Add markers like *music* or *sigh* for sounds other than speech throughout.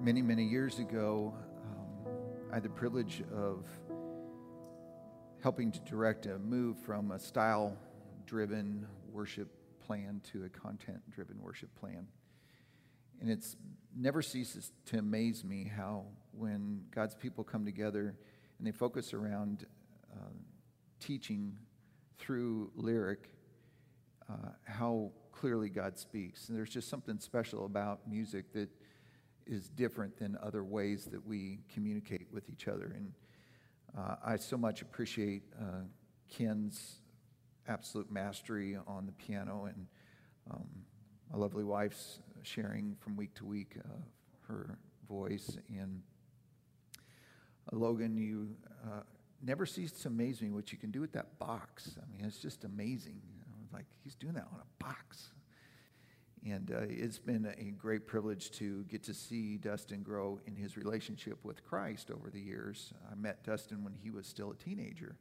Many, many years ago, um, I had the privilege of helping to direct a move from a style driven worship plan to a content driven worship plan. And it's never ceases to amaze me how, when God's people come together and they focus around uh, teaching through lyric, uh, how clearly God speaks. And there's just something special about music that is different than other ways that we communicate with each other. And uh, I so much appreciate uh, Ken's absolute mastery on the piano and um, my lovely wife's sharing from week to week uh, her voice. And uh, Logan, you uh, never cease to amaze me what you can do with that box. I mean, it's just amazing. Like, he's doing that on a box. And uh, it's been a great privilege to get to see Dustin grow in his relationship with Christ over the years. I met Dustin when he was still a teenager,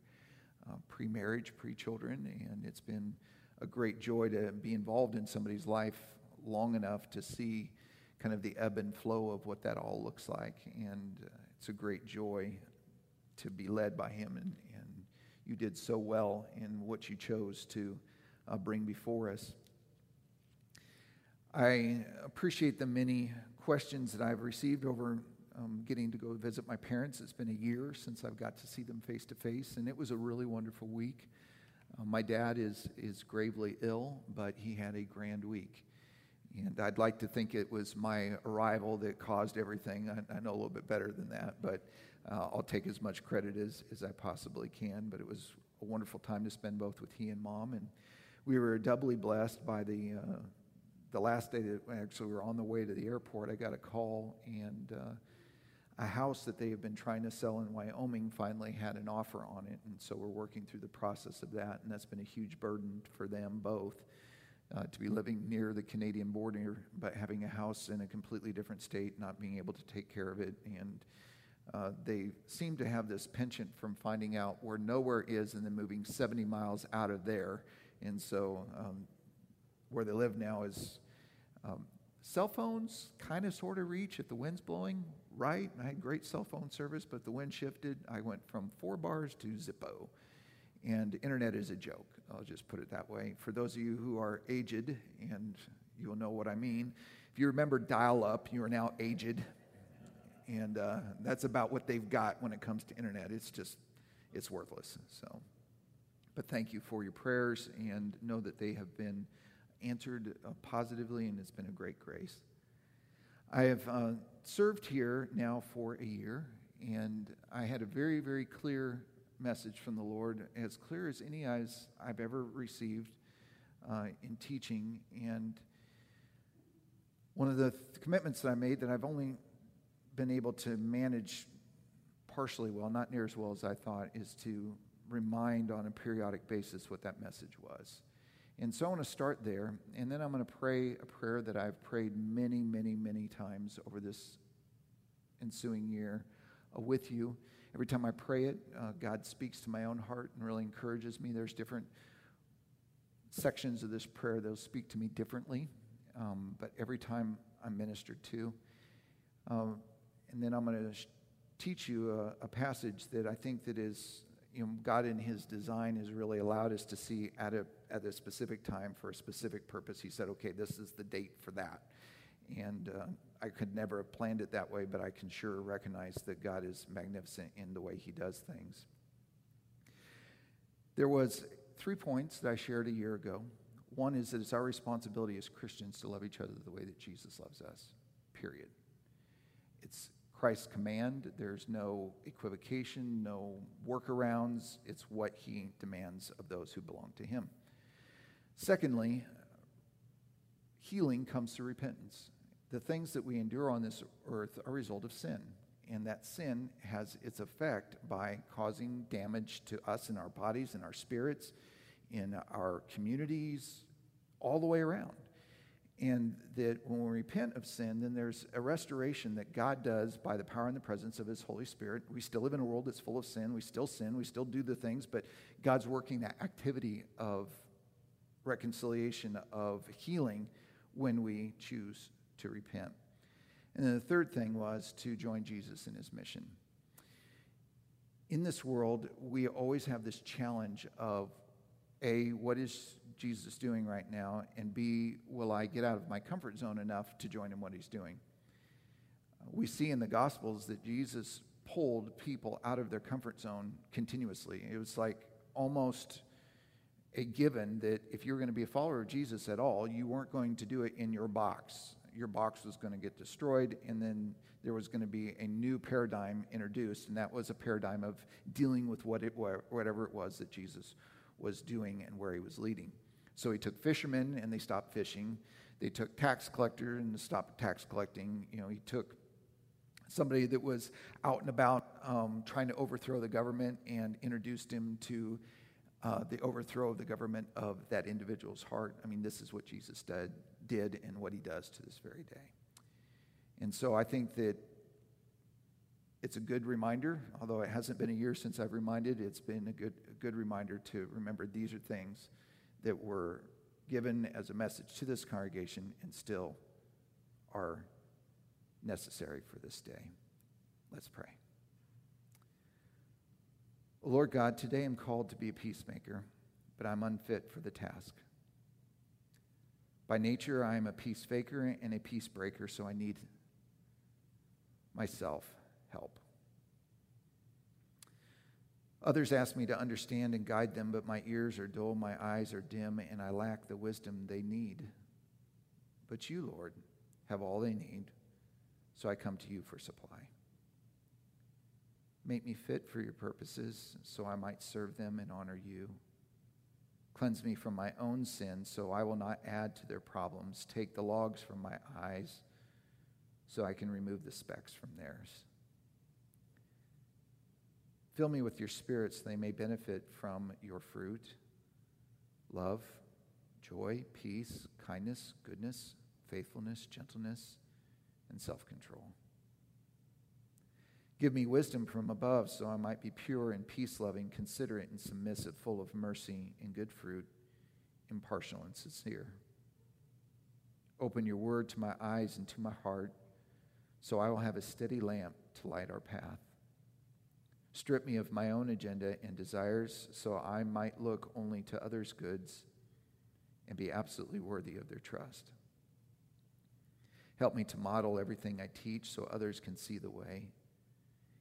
uh, pre marriage, pre children, and it's been a great joy to be involved in somebody's life long enough to see kind of the ebb and flow of what that all looks like. And uh, it's a great joy to be led by him. And, and you did so well in what you chose to uh, bring before us. I appreciate the many questions that I've received over um, getting to go visit my parents. It's been a year since I've got to see them face to face, and it was a really wonderful week. Uh, my dad is, is gravely ill, but he had a grand week. And I'd like to think it was my arrival that caused everything. I, I know a little bit better than that, but uh, I'll take as much credit as, as I possibly can. But it was a wonderful time to spend both with he and mom. And we were doubly blessed by the, uh, the last day that actually we were on the way to the airport, I got a call, and uh, a house that they have been trying to sell in Wyoming finally had an offer on it. And so we're working through the process of that, and that's been a huge burden for them both. Uh, to be living near the Canadian border, but having a house in a completely different state, not being able to take care of it. And uh, they seem to have this penchant from finding out where nowhere is and then moving 70 miles out of there. And so um, where they live now is um, cell phones kind of sort of reach if the wind's blowing right. I had great cell phone service, but the wind shifted. I went from four bars to Zippo. And internet is a joke. I'll just put it that way. For those of you who are aged, and you'll know what I mean, if you remember dial up, you are now aged. And uh, that's about what they've got when it comes to internet. It's just, it's worthless. So, but thank you for your prayers and know that they have been answered uh, positively, and it's been a great grace. I have uh, served here now for a year, and I had a very, very clear message from the Lord, as clear as any eyes I've ever received uh, in teaching. And one of the th- commitments that I made that I've only been able to manage partially well, not near as well as I thought, is to remind on a periodic basis what that message was. And so I want to start there, and then I'm going to pray a prayer that I've prayed many, many, many times over this ensuing year uh, with you. Every time I pray it, uh, God speaks to my own heart and really encourages me. There's different sections of this prayer that will speak to me differently, um, but every time I'm ministered to. Um, and then I'm going to sh- teach you a, a passage that I think that is you know, God in His design has really allowed us to see at a, at a specific time for a specific purpose. He said, okay, this is the date for that. And uh, I could never have planned it that way, but I can sure recognize that God is magnificent in the way He does things. There was three points that I shared a year ago. One is that it's our responsibility as Christians to love each other the way that Jesus loves us, period. It's Christ's command. There's no equivocation, no workarounds. It's what he demands of those who belong to him. Secondly, healing comes through repentance. The things that we endure on this earth are a result of sin. And that sin has its effect by causing damage to us in our bodies, in our spirits, in our communities, all the way around and that when we repent of sin, then there's a restoration that God does by the power and the presence of His Holy Spirit. We still live in a world that's full of sin. We still sin. We still do the things, but God's working that activity of reconciliation, of healing, when we choose to repent. And then the third thing was to join Jesus in his mission. In this world, we always have this challenge of A, what is Jesus doing right now? And B, will I get out of my comfort zone enough to join in what he's doing? Uh, we see in the Gospels that Jesus pulled people out of their comfort zone continuously. It was like almost a given that if you were going to be a follower of Jesus at all, you weren't going to do it in your box. Your box was going to get destroyed, and then there was going to be a new paradigm introduced, and that was a paradigm of dealing with what it, whatever it was that Jesus was doing and where he was leading. So he took fishermen, and they stopped fishing. They took tax collector and stopped tax collecting. You know, he took somebody that was out and about um, trying to overthrow the government and introduced him to uh, the overthrow of the government of that individual's heart. I mean, this is what Jesus did, did and what he does to this very day. And so I think that it's a good reminder, although it hasn't been a year since I've reminded, it's been a good, a good reminder to remember these are things that were given as a message to this congregation and still are necessary for this day. Let's pray. Lord God, today I'm called to be a peacemaker, but I'm unfit for the task. By nature, I am a peace faker and a peace breaker, so I need myself help. Others ask me to understand and guide them, but my ears are dull, my eyes are dim, and I lack the wisdom they need. But you, Lord, have all they need, so I come to you for supply. Make me fit for your purposes so I might serve them and honor you. Cleanse me from my own sins so I will not add to their problems. Take the logs from my eyes so I can remove the specks from theirs. Fill me with your spirits, so they may benefit from your fruit love, joy, peace, kindness, goodness, faithfulness, gentleness, and self control. Give me wisdom from above so I might be pure and peace loving, considerate and submissive, full of mercy and good fruit, impartial and sincere. Open your word to my eyes and to my heart so I will have a steady lamp to light our path. Strip me of my own agenda and desires so I might look only to others' goods and be absolutely worthy of their trust. Help me to model everything I teach so others can see the way.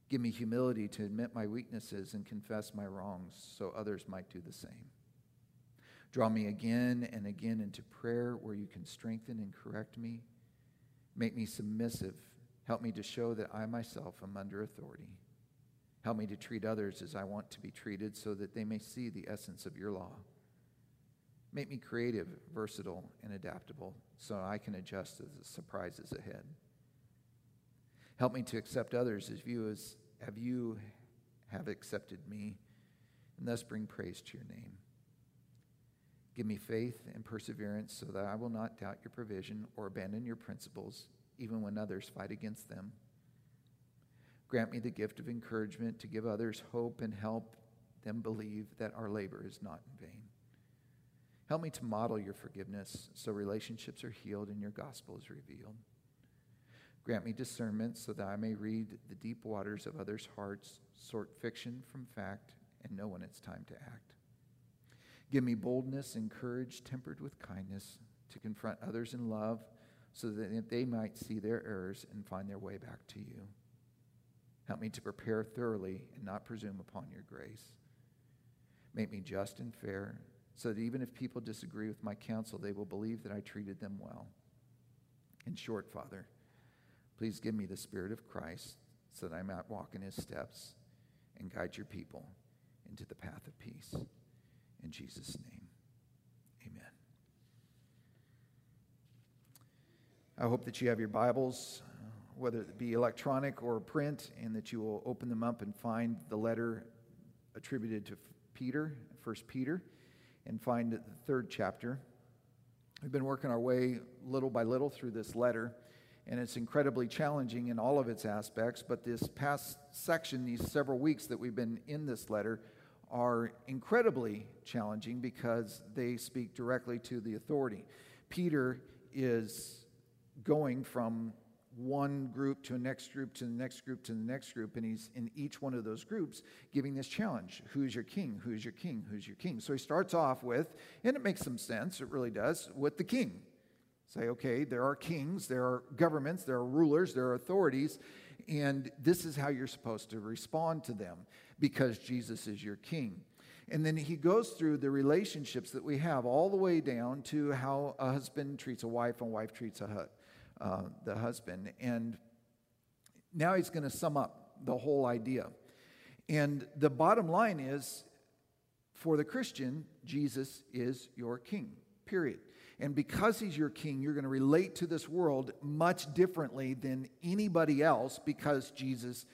Give me humility to admit my weaknesses and confess my wrongs so others might do the same. Draw me again and again into prayer where you can strengthen and correct me. Make me submissive. Help me to show that I myself am under authority. Help me to treat others as I want to be treated so that they may see the essence of your law. Make me creative, versatile, and adaptable so I can adjust to the surprises ahead. Help me to accept others as you as you have accepted me, and thus bring praise to your name. Give me faith and perseverance so that I will not doubt your provision or abandon your principles, even when others fight against them. Grant me the gift of encouragement to give others hope and help them believe that our labor is not in vain. Help me to model your forgiveness so relationships are healed and your gospel is revealed. Grant me discernment so that I may read the deep waters of others' hearts, sort fiction from fact, and know when it's time to act. Give me boldness and courage tempered with kindness to confront others in love so that they might see their errors and find their way back to you. Help me to prepare thoroughly and not presume upon your grace. Make me just and fair so that even if people disagree with my counsel, they will believe that I treated them well. In short, Father, Please give me the Spirit of Christ so that I might walk in his steps and guide your people into the path of peace. In Jesus' name, amen. I hope that you have your Bibles, whether it be electronic or print, and that you will open them up and find the letter attributed to Peter, First Peter, and find the third chapter. We've been working our way little by little through this letter and it's incredibly challenging in all of its aspects. But this past section, these several weeks that we've been in this letter, are incredibly challenging because they speak directly to the authority. Peter is going from one group to a next group to the next group to the next group, and he's in each one of those groups giving this challenge Who's your king? Who's your king? Who's your king? So he starts off with, and it makes some sense, it really does, with the king. Say, okay, there are kings, there are governments, there are rulers, there are authorities, and this is how you're supposed to respond to them because Jesus is your king. And then he goes through the relationships that we have all the way down to how a husband treats a wife and wife treats a, uh, the husband. And now he's going to sum up the whole idea. And the bottom line is for the Christian, Jesus is your king, period. And because he's your king, you're going to relate to this world much differently than anybody else because Jesus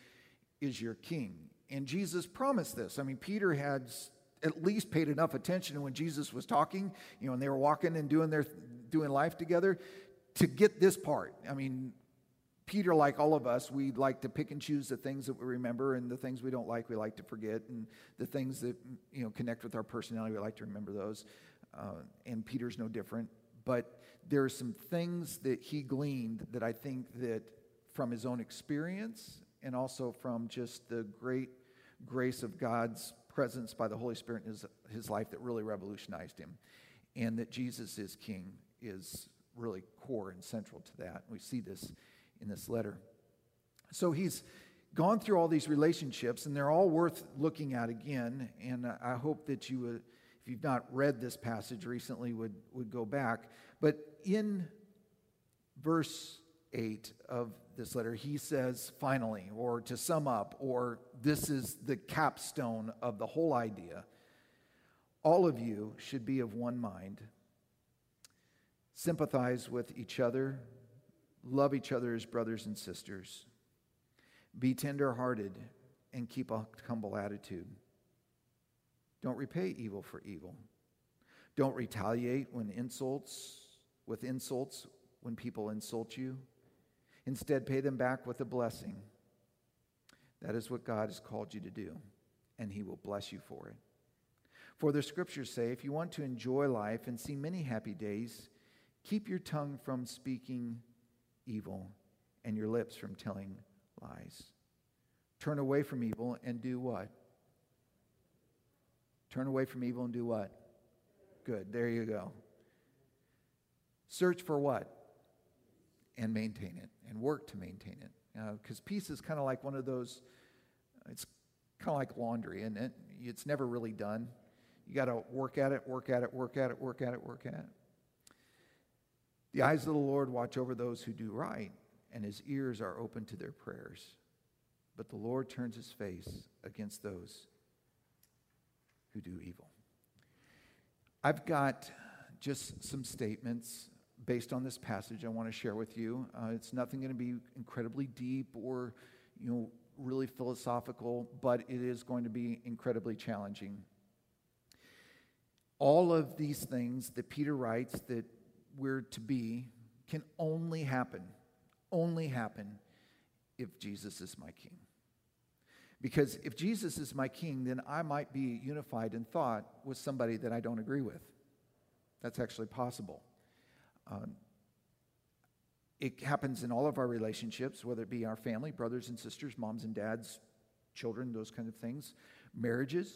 is your king. And Jesus promised this. I mean, Peter had at least paid enough attention when Jesus was talking, you know, and they were walking and doing their doing life together to get this part. I mean, Peter, like all of us, we like to pick and choose the things that we remember, and the things we don't like, we like to forget, and the things that you know connect with our personality, we like to remember those. Uh, and Peter's no different. But there are some things that he gleaned that I think that from his own experience and also from just the great grace of God's presence by the Holy Spirit in his, his life that really revolutionized him. And that Jesus is king is really core and central to that. We see this in this letter. So he's gone through all these relationships, and they're all worth looking at again. And I hope that you, would, if you've not read this passage recently, would, would go back. But in verse 8 of this letter, he says, finally, or to sum up, or this is the capstone of the whole idea all of you should be of one mind, sympathize with each other, love each other as brothers and sisters, be tenderhearted, and keep a humble attitude. Don't repay evil for evil. Don't retaliate when insults with insults when people insult you. Instead, pay them back with a blessing. That is what God has called you to do, and He will bless you for it. For the scriptures say, if you want to enjoy life and see many happy days, keep your tongue from speaking evil and your lips from telling lies. Turn away from evil and do what? Turn away from evil and do what? Good. There you go. Search for what? And maintain it and work to maintain it. Because uh, peace is kind of like one of those, it's kind of like laundry, and it, it's never really done. You got to work at it, work at it, work at it, work at it, work at it. The eyes of the Lord watch over those who do right, and his ears are open to their prayers. But the Lord turns his face against those who do evil. I've got just some statements based on this passage I want to share with you. Uh, it's nothing going to be incredibly deep or, you know, really philosophical, but it is going to be incredibly challenging. All of these things that Peter writes that we're to be can only happen, only happen if Jesus is my king. Because if Jesus is my king, then I might be unified in thought with somebody that I don't agree with. That's actually possible. Um, it happens in all of our relationships, whether it be our family, brothers and sisters, moms and dads, children, those kind of things, marriages.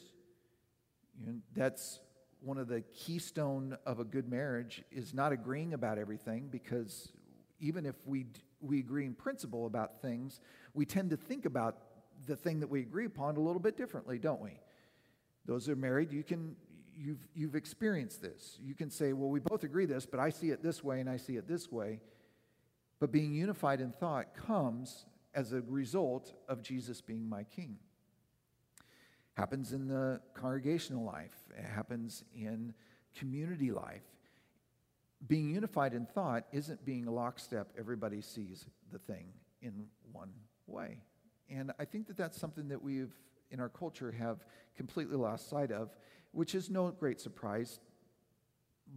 You know, that's one of the keystone of a good marriage is not agreeing about everything because even if we we agree in principle about things, we tend to think about the thing that we agree upon a little bit differently, don't we? Those are married, you can you've, you've experienced this. You can say, well, we both agree this, but I see it this way and I see it this way. But being unified in thought comes as a result of Jesus being my king. Happens in the congregational life, it happens in community life. Being unified in thought isn't being a lockstep, everybody sees the thing in one way. And I think that that's something that we've, in our culture, have completely lost sight of which is no great surprise.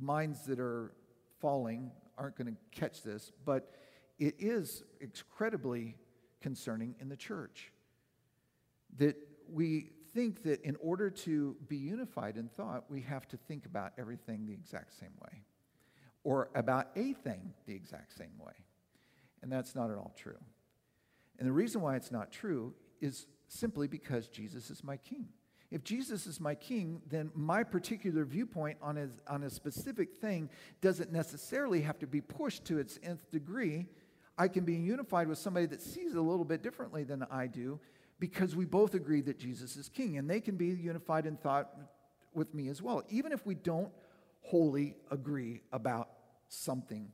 Minds that are falling aren't going to catch this, but it is incredibly concerning in the church that we think that in order to be unified in thought, we have to think about everything the exact same way or about a thing the exact same way. And that's not at all true. And the reason why it's not true is simply because Jesus is my king. If Jesus is my king, then my particular viewpoint on a, on a specific thing doesn't necessarily have to be pushed to its nth degree. I can be unified with somebody that sees it a little bit differently than I do because we both agree that Jesus is king. And they can be unified in thought with me as well, even if we don't wholly agree about something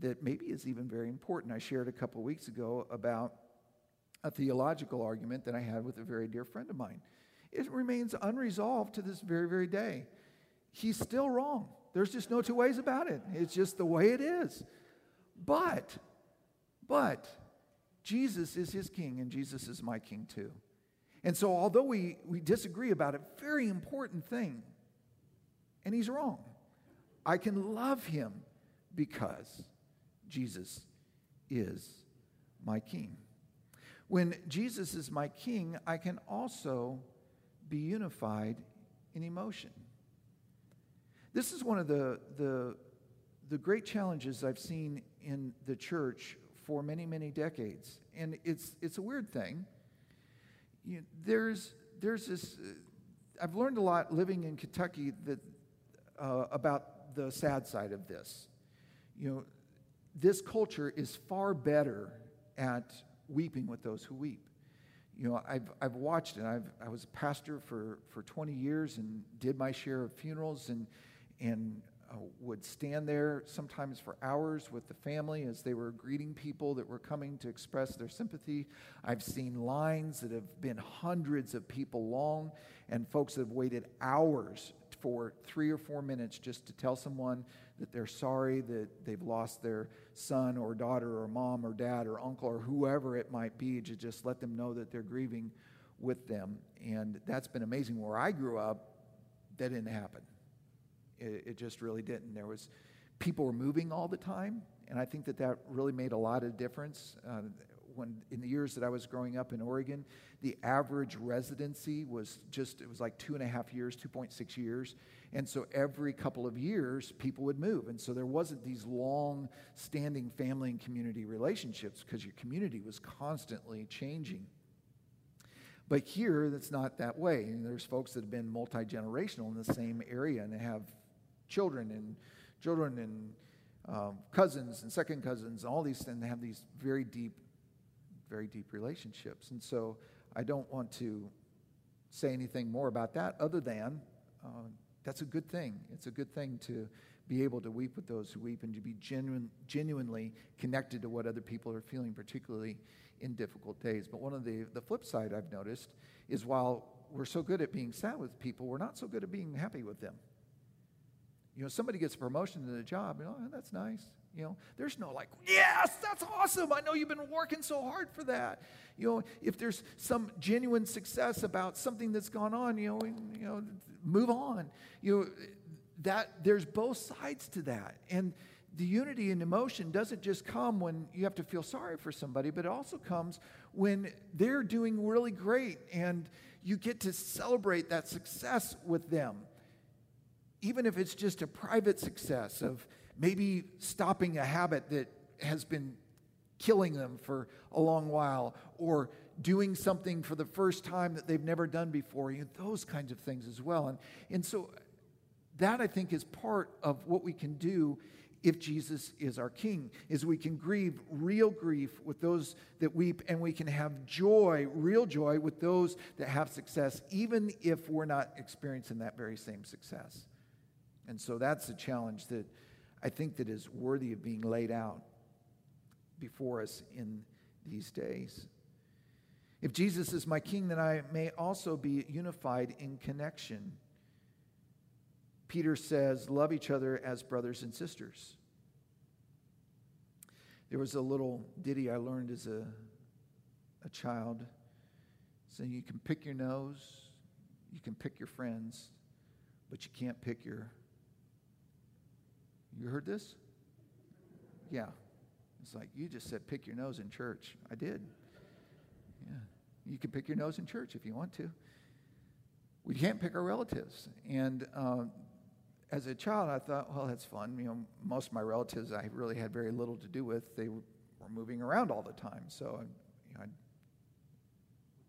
that maybe is even very important. I shared a couple weeks ago about a theological argument that I had with a very dear friend of mine. It remains unresolved to this very, very day. He's still wrong. There's just no two ways about it. It's just the way it is. But, but, Jesus is his king, and Jesus is my king too. And so, although we, we disagree about a very important thing, and he's wrong, I can love him because Jesus is my king. When Jesus is my king, I can also be unified in emotion. This is one of the, the, the great challenges I've seen in the church for many, many decades. And it's, it's a weird thing. You there's, there's this, uh, I've learned a lot living in Kentucky that, uh, about the sad side of this. You know, this culture is far better at weeping with those who weep. You know, I've, I've watched it. I've, I was a pastor for, for 20 years and did my share of funerals and, and uh, would stand there sometimes for hours with the family as they were greeting people that were coming to express their sympathy. I've seen lines that have been hundreds of people long and folks that have waited hours for three or four minutes just to tell someone that they're sorry that they've lost their son or daughter or mom or dad or uncle or whoever it might be to just let them know that they're grieving with them. And that's been amazing. Where I grew up, that didn't happen. It, it just really didn't. There was people were moving all the time, and I think that that really made a lot of difference. Uh, when in the years that I was growing up in Oregon, the average residency was just it was like two and a half years, 2.6 years, and so every couple of years, people would move. And so there wasn't these long standing family and community relationships because your community was constantly changing. But here, that's not that way. And there's folks that have been multi generational in the same area and have children and children and um, cousins and second cousins, and all these things, have these very deep, very deep relationships. And so I don't want to say anything more about that other than uh, that's a good thing. It's a good thing to be able to weep with those who weep and to be genuine, genuinely connected to what other people are feeling, particularly in difficult days. But one of the, the flip side I've noticed is while we're so good at being sad with people, we're not so good at being happy with them. You know, somebody gets a promotion to the job, you know, oh, that's nice. You know, there's no like, yes, that's awesome. I know you've been working so hard for that. You know, if there's some genuine success about something that's gone on, you know, you know, move on. You know, that there's both sides to that. And the unity and emotion doesn't just come when you have to feel sorry for somebody, but it also comes when they're doing really great and you get to celebrate that success with them. Even if it's just a private success of maybe stopping a habit that has been killing them for a long while or doing something for the first time that they've never done before, you know, those kinds of things as well. And, and so that I think is part of what we can do if Jesus is our king is we can grieve real grief with those that weep and we can have joy real joy with those that have success even if we're not experiencing that very same success and so that's a challenge that i think that is worthy of being laid out before us in these days if Jesus is my king, then I may also be unified in connection. Peter says, Love each other as brothers and sisters. There was a little ditty I learned as a, a child saying, You can pick your nose, you can pick your friends, but you can't pick your. You heard this? Yeah. It's like, you just said pick your nose in church. I did. Yeah. You can pick your nose in church if you want to. We can't pick our relatives. And uh, as a child, I thought, well, that's fun. You know, most of my relatives I really had very little to do with. They were moving around all the time. So you know, I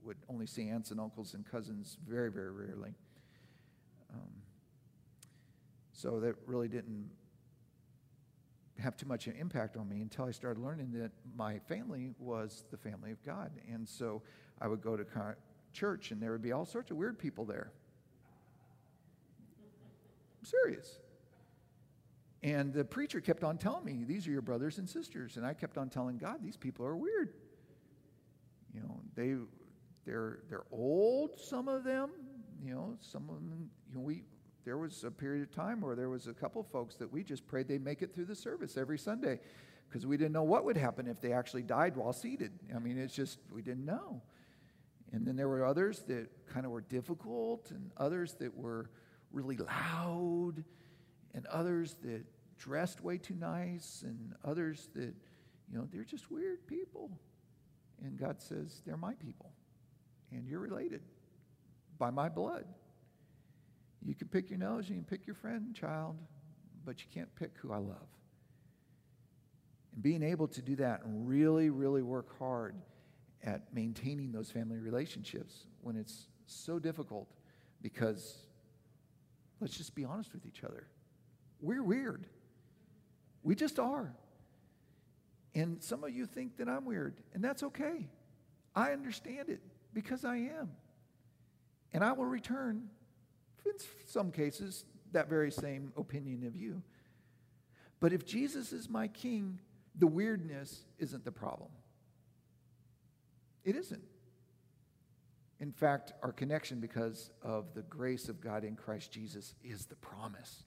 would only see aunts and uncles and cousins very, very rarely. Um, so that really didn't have too much an impact on me until I started learning that my family was the family of God. And so I would go to church and there would be all sorts of weird people there. I'm serious. And the preacher kept on telling me, These are your brothers and sisters. And I kept on telling God, These people are weird. You know, they, they're, they're old, some of them. You know, some of them, you know, we, there was a period of time where there was a couple of folks that we just prayed they'd make it through the service every Sunday because we didn't know what would happen if they actually died while seated. I mean, it's just, we didn't know. And then there were others that kind of were difficult, and others that were really loud, and others that dressed way too nice, and others that, you know, they're just weird people. And God says, they're my people, and you're related by my blood. You can pick your nose, you can pick your friend, child, but you can't pick who I love. And being able to do that and really, really work hard at maintaining those family relationships when it's so difficult because let's just be honest with each other. We're weird. We just are. And some of you think that I'm weird, and that's okay. I understand it because I am. And I will return, in some cases, that very same opinion of you. But if Jesus is my king, the weirdness isn't the problem. It isn't. In fact, our connection because of the grace of God in Christ Jesus is the promise.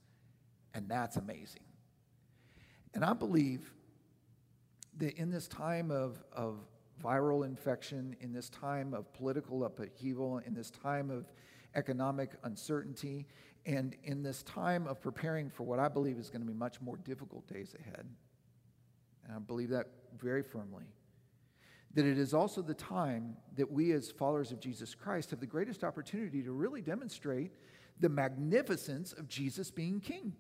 And that's amazing. And I believe that in this time of, of viral infection, in this time of political upheaval, in this time of economic uncertainty, and in this time of preparing for what I believe is going to be much more difficult days ahead, and I believe that very firmly, that it is also the time that we, as followers of Jesus Christ, have the greatest opportunity to really demonstrate the magnificence of Jesus being king.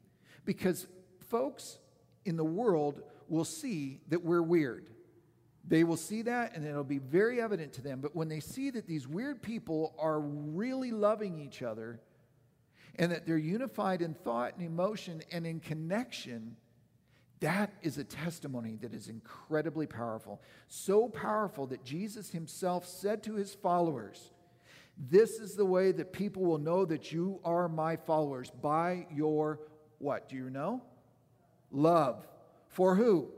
Because folks in the world will see that we're weird. They will see that and it'll be very evident to them. But when they see that these weird people are really loving each other and that they're unified in thought and emotion and in connection, that is a testimony that is incredibly powerful. So powerful that Jesus himself said to his followers, This is the way that people will know that you are my followers by your what? Do you know? Love. For who?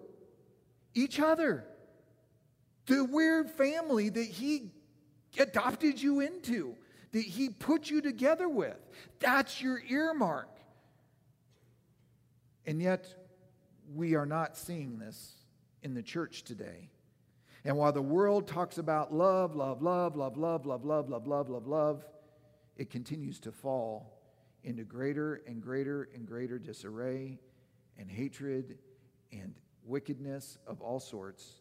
Each other. The weird family that he adopted you into, that he put you together with. That's your earmark. And yet, we are not seeing this in the church today. And while the world talks about love, love, love, love, love, love, love, love, love, love, love, it continues to fall into greater and greater and greater disarray and hatred and wickedness of all sorts.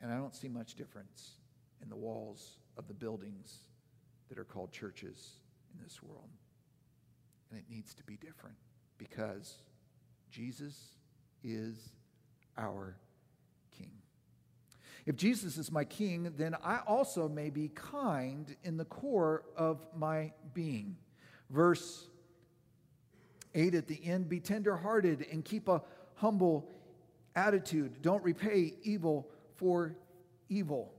And I don't see much difference in the walls of the buildings that are called churches in this world. And it needs to be different because Jesus is our King. If Jesus is my King, then I also may be kind in the core of my being. Verse 8 at the end be tenderhearted and keep a humble attitude. Don't repay evil for evil.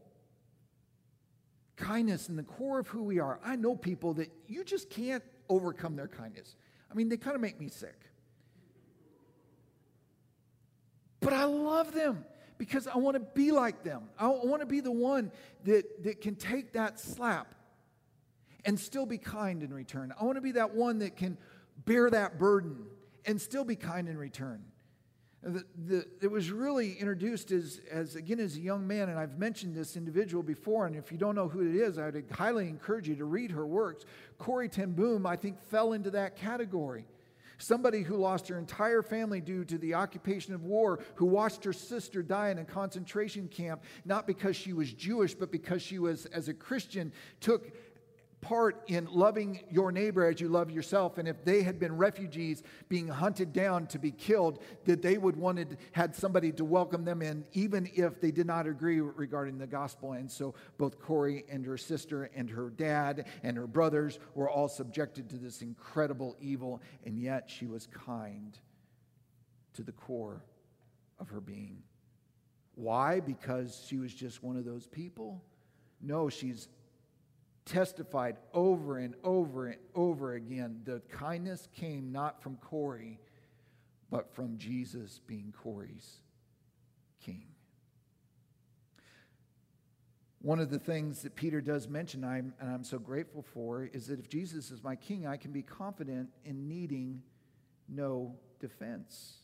Kindness in the core of who we are. I know people that you just can't overcome their kindness. I mean, they kind of make me sick. But I love them because I want to be like them. I want to be the one that, that can take that slap and still be kind in return. I want to be that one that can bear that burden and still be kind in return. The, the, it was really introduced as, as, again, as a young man, and I've mentioned this individual before, and if you don't know who it is, I would highly encourage you to read her works. Corrie ten Boom, I think, fell into that category. Somebody who lost her entire family due to the occupation of war, who watched her sister die in a concentration camp, not because she was Jewish, but because she was, as a Christian, took part in loving your neighbor as you love yourself. And if they had been refugees being hunted down to be killed that they would wanted had somebody to welcome them in even if they did not agree regarding the gospel. And so both Corrie and her sister and her dad and her brothers were all subjected to this incredible evil. And yet she was kind to the core of her being. Why? Because she was just one of those people? No she's testified over and over and over again the kindness came not from Corrie, but from Jesus being Corrie's king. One of the things that Peter does mention, I'm, and I'm so grateful for, is that if Jesus is my king, I can be confident in needing no defense.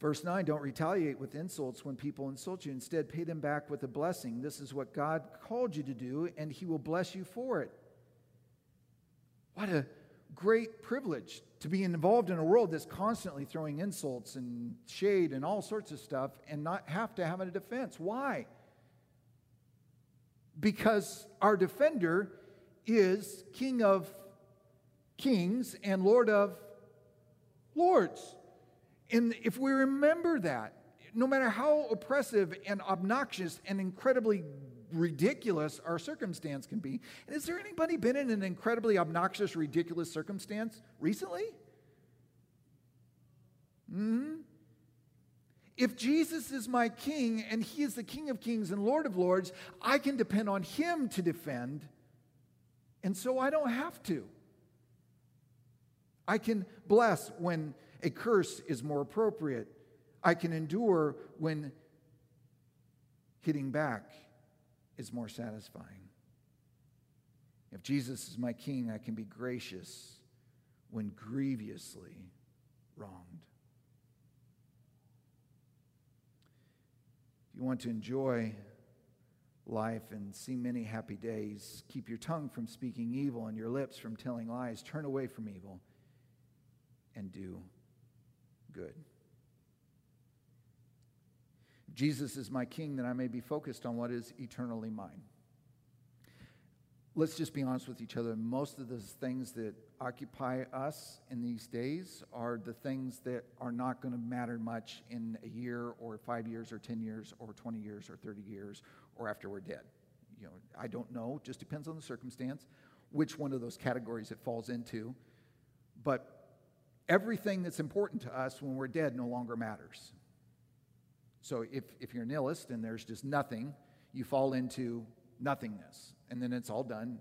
Verse 9, don't retaliate with insults when people insult you. Instead, pay them back with a blessing. This is what God called you to do, and He will bless you for it. What a great privilege to be involved in a world that's constantly throwing insults and shade and all sorts of stuff and not have to have a defense. Why? Because our defender is King of kings and Lord of lords. And if we remember that, no matter how oppressive and obnoxious and incredibly ridiculous our circumstance can be, and is there anybody been in an incredibly obnoxious, ridiculous circumstance recently? hmm If Jesus is my king and he is the king of kings and lord of lords, I can depend on him to defend, and so I don't have to. I can bless when a curse is more appropriate. I can endure when hitting back is more satisfying. If Jesus is my king, I can be gracious when grievously wronged. If you want to enjoy life and see many happy days, keep your tongue from speaking evil and your lips from telling lies. Turn away from evil and do good. Jesus is my king that I may be focused on what is eternally mine. Let's just be honest with each other. Most of the things that occupy us in these days are the things that are not going to matter much in a year or five years or 10 years or 20 years or 30 years or after we're dead. You know, I don't know, just depends on the circumstance, which one of those categories it falls into. But everything that's important to us when we're dead no longer matters. So if, if you're a nihilist and there's just nothing, you fall into nothingness. And then it's all done.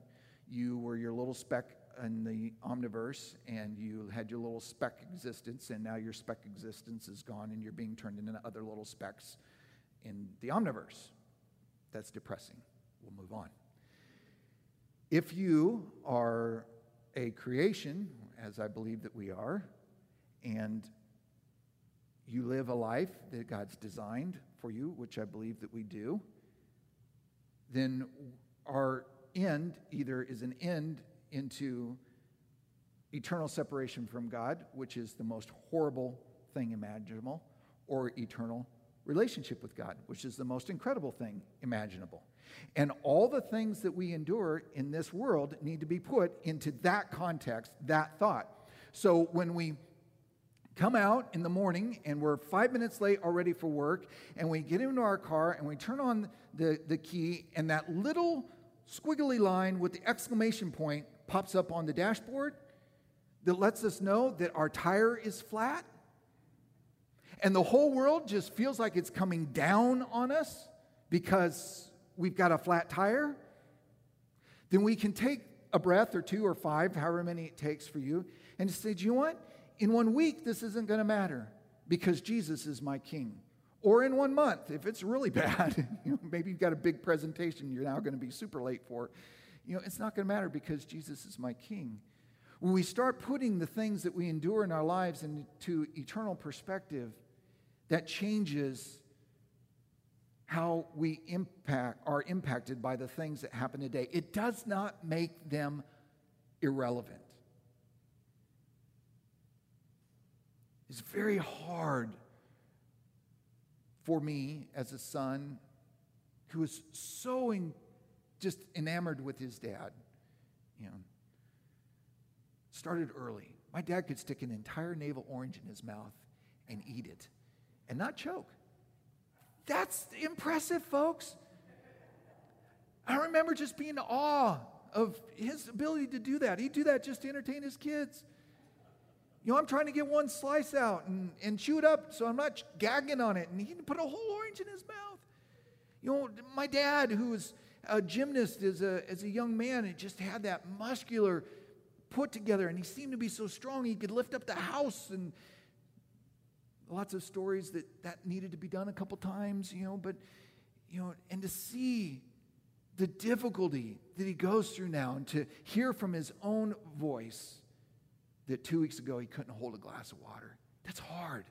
You were your little speck in the omniverse and you had your little speck existence, and now your speck existence is gone and you're being turned into other little specks in the omniverse. That's depressing. We'll move on. If you are a creation, as I believe that we are, and you live a life that God's designed for you, which I believe that we do, then our end either is an end into eternal separation from God, which is the most horrible thing imaginable, or eternal relationship with God, which is the most incredible thing imaginable. And all the things that we endure in this world need to be put into that context, that thought. So when we come out in the morning and we're five minutes late already for work, and we get into our car and we turn on the, the key, and that little squiggly line with the exclamation point pops up on the dashboard that lets us know that our tire is flat. And the whole world just feels like it's coming down on us because we've got a flat tire. Then we can take a breath or two or five, however many it takes for you, and just say, Do you know what? In one week, this isn't going to matter because Jesus is my king. Or in one month, if it's really *laughs* bad, you know, maybe you've got a big presentation you're now going to be super late for. You know, it's not going to matter because Jesus is my king. When we start putting the things that we endure in our lives into eternal perspective, that changes how we impact are impacted by the things that happen today. It does not make them irrelevant. It's very hard for me as a son who was so in, just enamored with his dad You know, started early. My dad could stick an entire navel orange in his mouth and eat it and not choke. That's impressive, folks. I remember just being in awe of his ability to do that. He'd do that just to entertain his kids. You know, I'm trying to get one slice out and, and chew it up so I'm not gagging on it. And he put a whole orange in his mouth. You know, my dad, who was a gymnast as a, as a young man, and just had that muscular put together, and he seemed to be so strong he could lift up the house. And lots of stories that that needed to be done a couple times, you know, but, you know, and to see the difficulty that he goes through now and to hear from his own voice that two weeks ago he couldn't hold a glass of water. That's hard.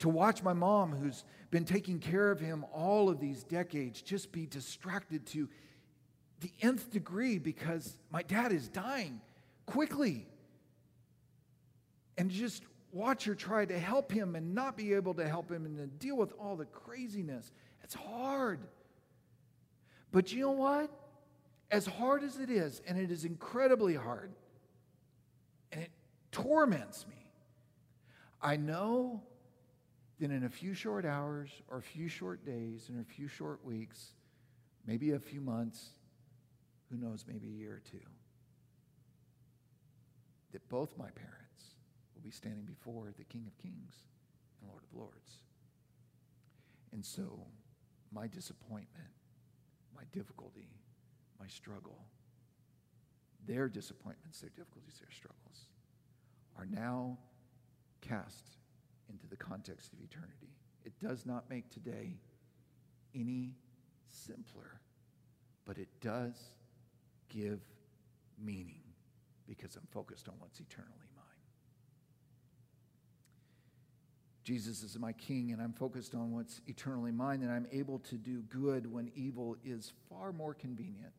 To watch my mom, who's been taking care of him all of these decades, just be distracted to the nth degree because my dad is dying quickly. And just watch her try to help him and not be able to help him and to deal with all the craziness. It's hard. But you know what? As hard as it is, and it is incredibly hard, torments me, I know that in a few short hours or a few short days in a few short weeks, maybe a few months, who knows, maybe a year or two, that both my parents will be standing before the King of Kings and Lord of Lords. And so, my disappointment, my difficulty, my struggle, their disappointments, their difficulties, their struggles are now cast into the context of eternity. It does not make today any simpler, but it does give meaning because I'm focused on what's eternally mine. Jesus is my king, and I'm focused on what's eternally mine, and I'm able to do good when evil is far more convenient.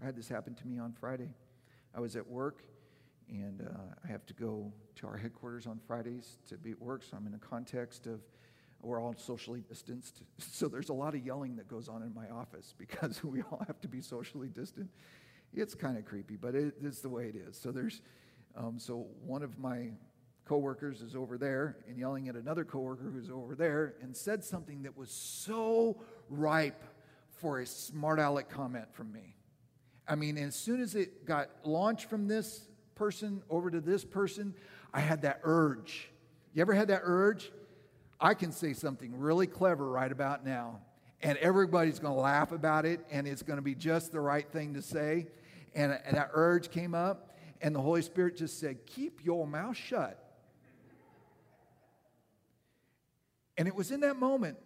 I had this happen to me on Friday. I was at work and uh, I have to go to our headquarters on Fridays to be at work. So I'm in a context of we're all socially distanced. *laughs* So there's a lot of yelling that goes on in my office because *laughs* we all have to be socially distant. It's kind of creepy, but it's the way it is. So there's, um, so one of my coworkers is over there and yelling at another coworker who's over there and said something that was so ripe for a smart aleck comment from me. I mean, as soon as it got launched from this person over to this person, I had that urge. You ever had that urge? I can say something really clever right about now, and everybody's going to laugh about it, and it's going to be just the right thing to say. And, and that urge came up, and the Holy Spirit just said, Keep your mouth shut. And it was in that moment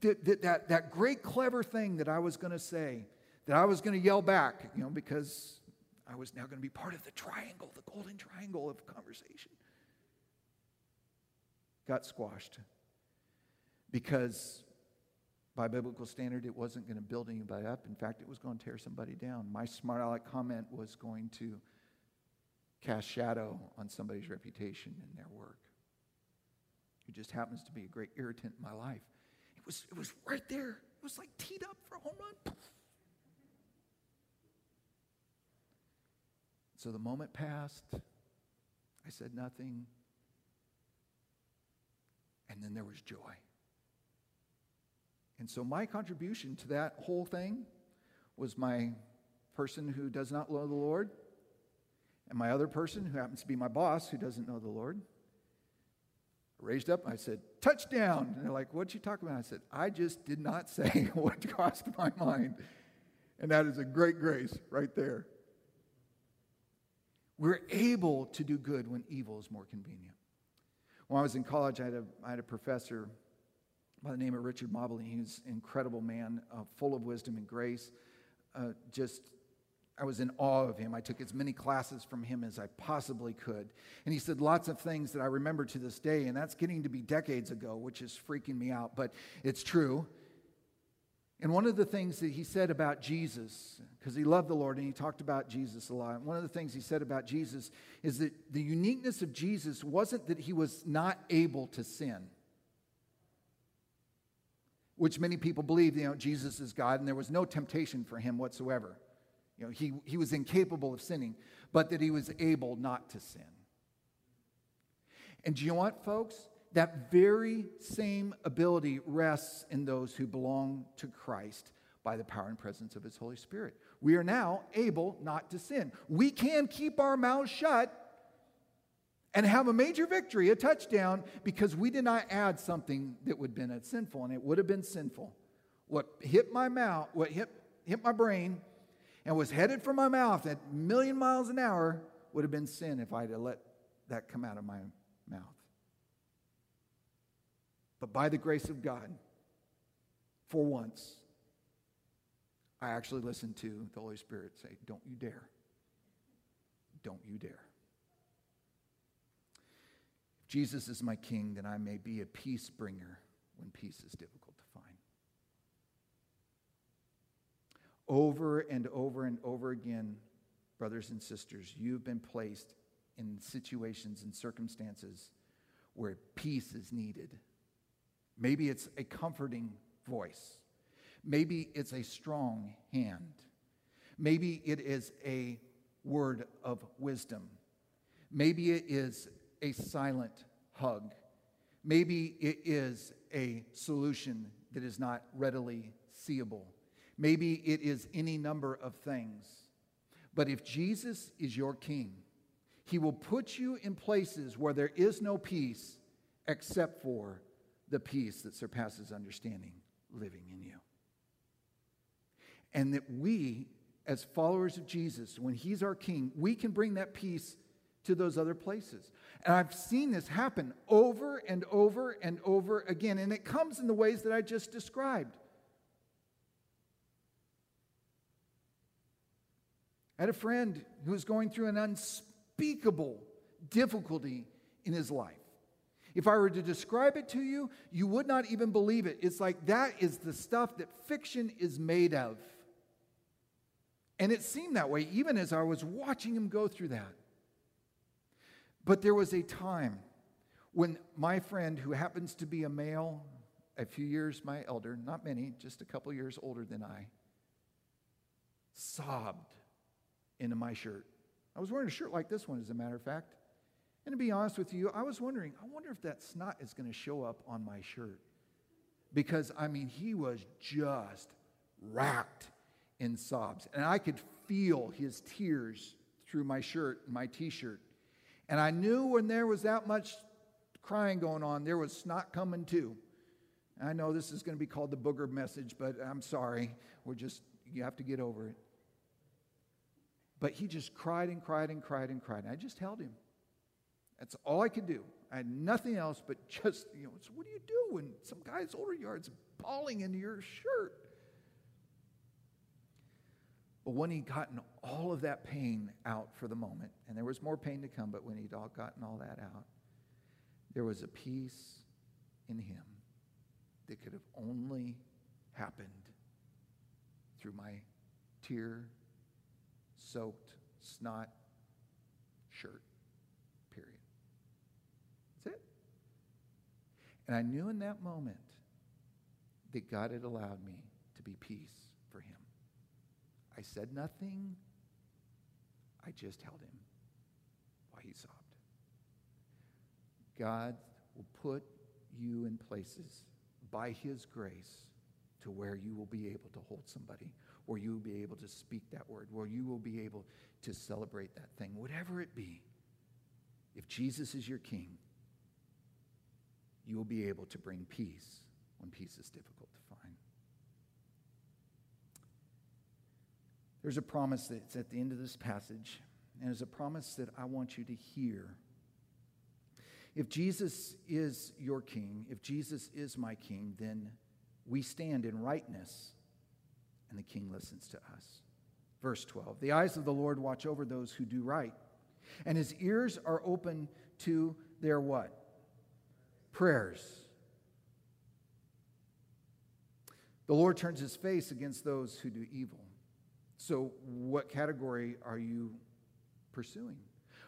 that, that, that, that great clever thing that I was going to say, that I was going to yell back, you know, because I was now going to be part of the triangle, the golden triangle of conversation. Got squashed because by biblical standard, it wasn't going to build anybody up. In fact, it was going to tear somebody down. My smart aleck comment was going to cast shadow on somebody's reputation and their work. It just happens to be a great irritant in my life. It was, it was right there. It was like teed up for a home run. So the moment passed. I said nothing. And then there was joy. And so my contribution to that whole thing was my person who does not know the Lord and my other person who happens to be my boss who doesn't know the Lord. I raised up, I said, touchdown. And they're like, what'd you talk about? I said, I just did not *laughs* say what crossed my mind. And that is a great grace right there. We're able to do good when evil is more convenient. When I was in college, I had a, I had a professor by the name of Richard Mobley. He was an incredible man, uh, full of wisdom and grace. Uh, just, I was in awe of him. I took as many classes from him as I possibly could. And he said lots of things that I remember to this day, and that's getting to be decades ago, which is freaking me out, but it's true. And one of the things that he said about Jesus, because he loved the Lord and he talked about Jesus a lot, one of the things he said about Jesus is that the uniqueness of Jesus wasn't that he was not able to sin, which many people believe, you know, Jesus is God and there was no temptation for him whatsoever. You know, he, he was incapable of sinning, but that he was able not to sin. And do you know what, folks? That very same ability rests in those who belong to Christ by the power and presence of his Holy Spirit. We are now able not to sin. We can keep our mouths shut and have a major victory, a touchdown, because we did not add something that would have been sinful, and it would have been sinful. What hit my mouth, what hit, hit my brain, and was headed for my mouth at a million miles an hour would have been sin if I had let that come out of my mouth. But by the grace of God, for once, I actually listened to the Holy Spirit say, Don't you dare. Don't you dare. If Jesus is my king, then I may be a peace bringer when peace is difficult to find. Over and over and over again, brothers and sisters, you've been placed in situations and circumstances where peace is needed. Maybe it's a comforting voice. Maybe it's a strong hand. Maybe it is a word of wisdom. Maybe it is a silent hug. Maybe it is a solution that is not readily seeable. Maybe it is any number of things. But if Jesus is your king, he will put you in places where there is no peace except for the peace that surpasses understanding living in you. And that we, as followers of Jesus, when he's our king, we can bring that peace to those other places. And I've seen this happen over and over and over again. And it comes in the ways that I just described. I had a friend who was going through an unspeakable difficulty in his life. If I were to describe it to you, you would not even believe it. It's like that is the stuff that fiction is made of. And it seemed that way even as I was watching him go through that. But there was a time when my friend, who happens to be a male, a few years my elder, not many, just a couple years older than I, sobbed into my shirt. I was wearing a shirt like this one, as a matter of fact. And to be honest with you, I was wondering, I wonder if that snot is going to show up on my shirt. Because, I mean, he was just racked in sobs. And I could feel his tears through my shirt and my t shirt. And I knew when there was that much crying going on, there was snot coming too. I know this is going to be called the booger message, but I'm sorry. We're just, you have to get over it. But he just cried and cried and cried and cried. And I just held him. That's all I could do. I had nothing else but just, you know, so what do you do when some guy's older yard's bawling into your shirt? But when he'd gotten all of that pain out for the moment, and there was more pain to come, but when he'd all gotten all that out, there was a peace in him that could have only happened through my tear soaked snot shirt. Period. That's it. And I knew in that moment that God had allowed me to be peace for him. I said nothing. I just held him while he sobbed. God will put you in places by his grace to where you will be able to hold somebody, where you will be able to speak that word, where you will be able to celebrate that thing, whatever it be. If Jesus is your king, you will be able to bring peace when peace is difficult to find. There's a promise that's at the end of this passage, and it's a promise that I want you to hear. If Jesus is your king, if Jesus is my king, then we stand in rightness, and the king listens to us. Verse 12 The eyes of the Lord watch over those who do right, and his ears are open to their what? Prayers. The Lord turns his face against those who do evil. So, what category are you pursuing?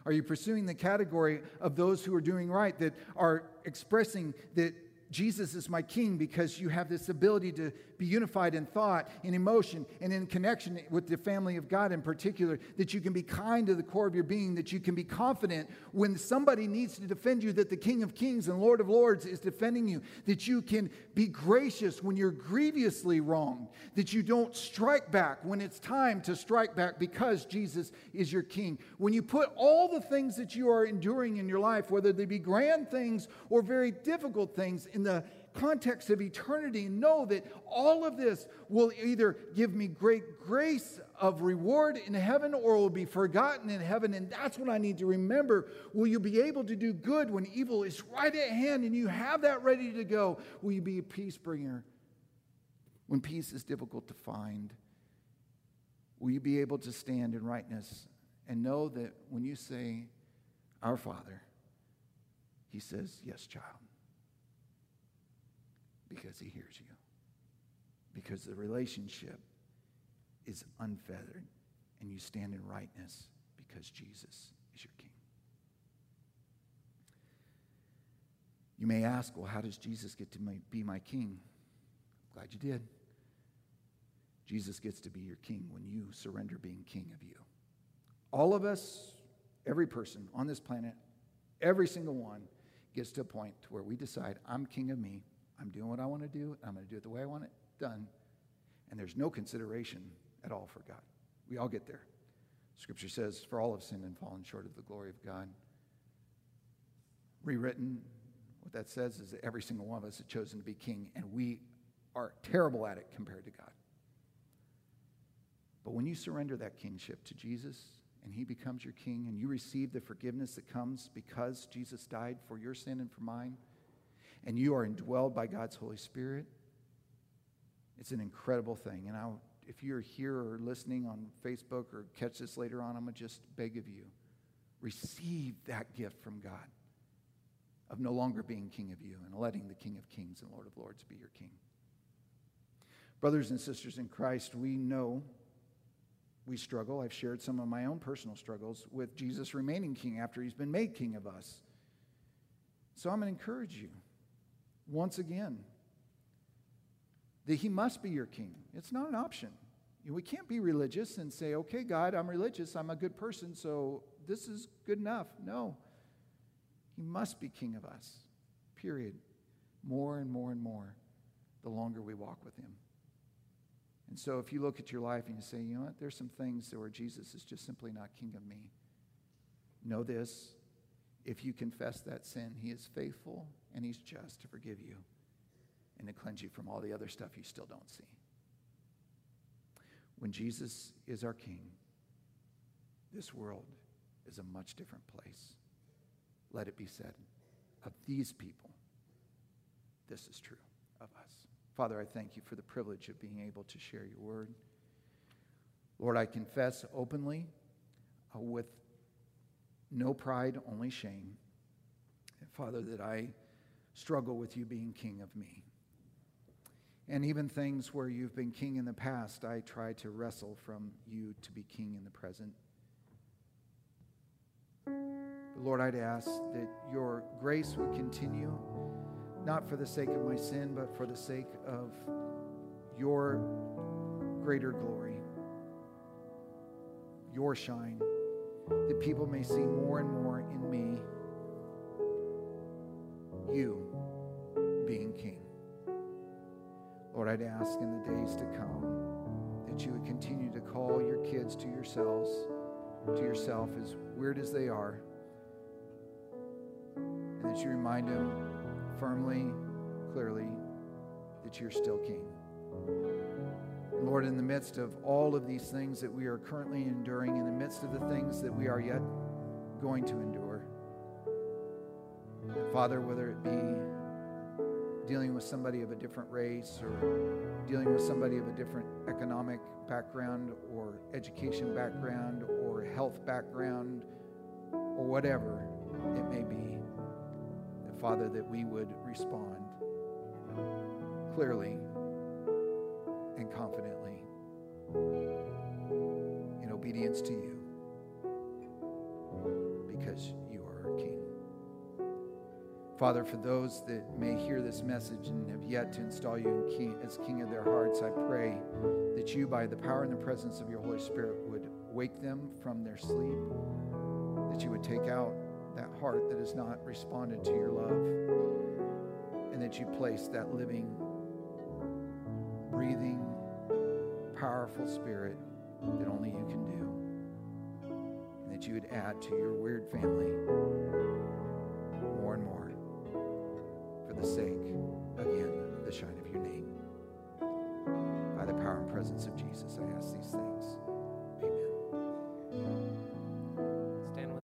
Are you pursuing the category of those who are doing right, that are expressing that Jesus is my king because you have this ability to be unified in thought, in emotion, and in connection with the family of God in particular, that you can be kind to the core of your being, that you can be confident when somebody needs to defend you, that the King of Kings and Lord of Lords is defending you, that you can be gracious when you're grievously wronged, that you don't strike back when it's time to strike back because Jesus is your King. When you put all the things that you are enduring in your life, whether they be grand things or very difficult things, in the context of eternity, know that all of this will either give me great grace of reward in heaven or will be forgotten in heaven. And that's what I need to remember. Will you be able to do good when evil is right at hand and you have that ready to go? Will you be a peace bringer when peace is difficult to find? Will you be able to stand in rightness and know that when you say, Our Father, He says, Yes, child because he hears you. Because the relationship is unfeathered and you stand in rightness because Jesus is your king. You may ask, well, how does Jesus get to be my king? Glad you did. Jesus gets to be your king when you surrender being king of you. All of us, every person on this planet, every single one gets to a point where we decide, I'm king of me I'm doing what I want to do. And I'm going to do it the way I want it done. And there's no consideration at all for God. We all get there. Scripture says, For all have sinned and fallen short of the glory of God. Rewritten, what that says is that every single one of us has chosen to be king, and we are terrible at it compared to God. But when you surrender that kingship to Jesus and he becomes your king, and you receive the forgiveness that comes because Jesus died for your sin and for mine, and you are indwelled by God's Holy Spirit, it's an incredible thing. And I'll, if you're here or listening on Facebook or catch this later on, I'm going to just beg of you receive that gift from God of no longer being king of you and letting the King of Kings and Lord of Lords be your king. Brothers and sisters in Christ, we know we struggle. I've shared some of my own personal struggles with Jesus remaining king after he's been made king of us. So I'm going to encourage you once again that he must be your king. It's not an option. We can't be religious and say, okay, God, I'm religious, I'm a good person, so this is good enough. No. He must be king of us, period. More and more and more the longer we walk with him. And so if you look at your life and you say, you know what, there's some things where Jesus is just simply not king of me. Know this if you confess that sin, he is faithful and he's just to forgive you and to cleanse you from all the other stuff you still don't see. When Jesus is our king, this world is a much different place. Let it be said of these people, this is true of us. Father, I thank you for the privilege of being able to share your word. Lord, I confess openly uh, with no pride, only shame. And Father, that I struggle with you being king of me. And even things where you've been king in the past, I try to wrestle from you to be king in the present. But Lord, I'd ask that your grace would continue, not for the sake of my sin, but for the sake of your greater glory, your shine, that people may see more and more in me you being king. Lord, I'd ask in the days to come that you would continue to call your kids to yourselves, to yourself, as weird as they are, and that you remind them firmly, clearly, that you're still king. Lord, in the midst of all of these things that we are currently enduring, in the midst of the things that we are yet going to endure, Father, whether it be dealing with somebody of a different race or dealing with somebody of a different economic background or education background or health background or whatever it may be, that Father, that we would respond clearly and confidently in obedience to you Father, for those that may hear this message and have yet to install you king, as King of their hearts, I pray that you, by the power and the presence of your Holy Spirit, would wake them from their sleep, that you would take out that heart that has not responded to your love, and that you place that living, breathing, powerful spirit that only you can do, and that you would add to your weird family the sake,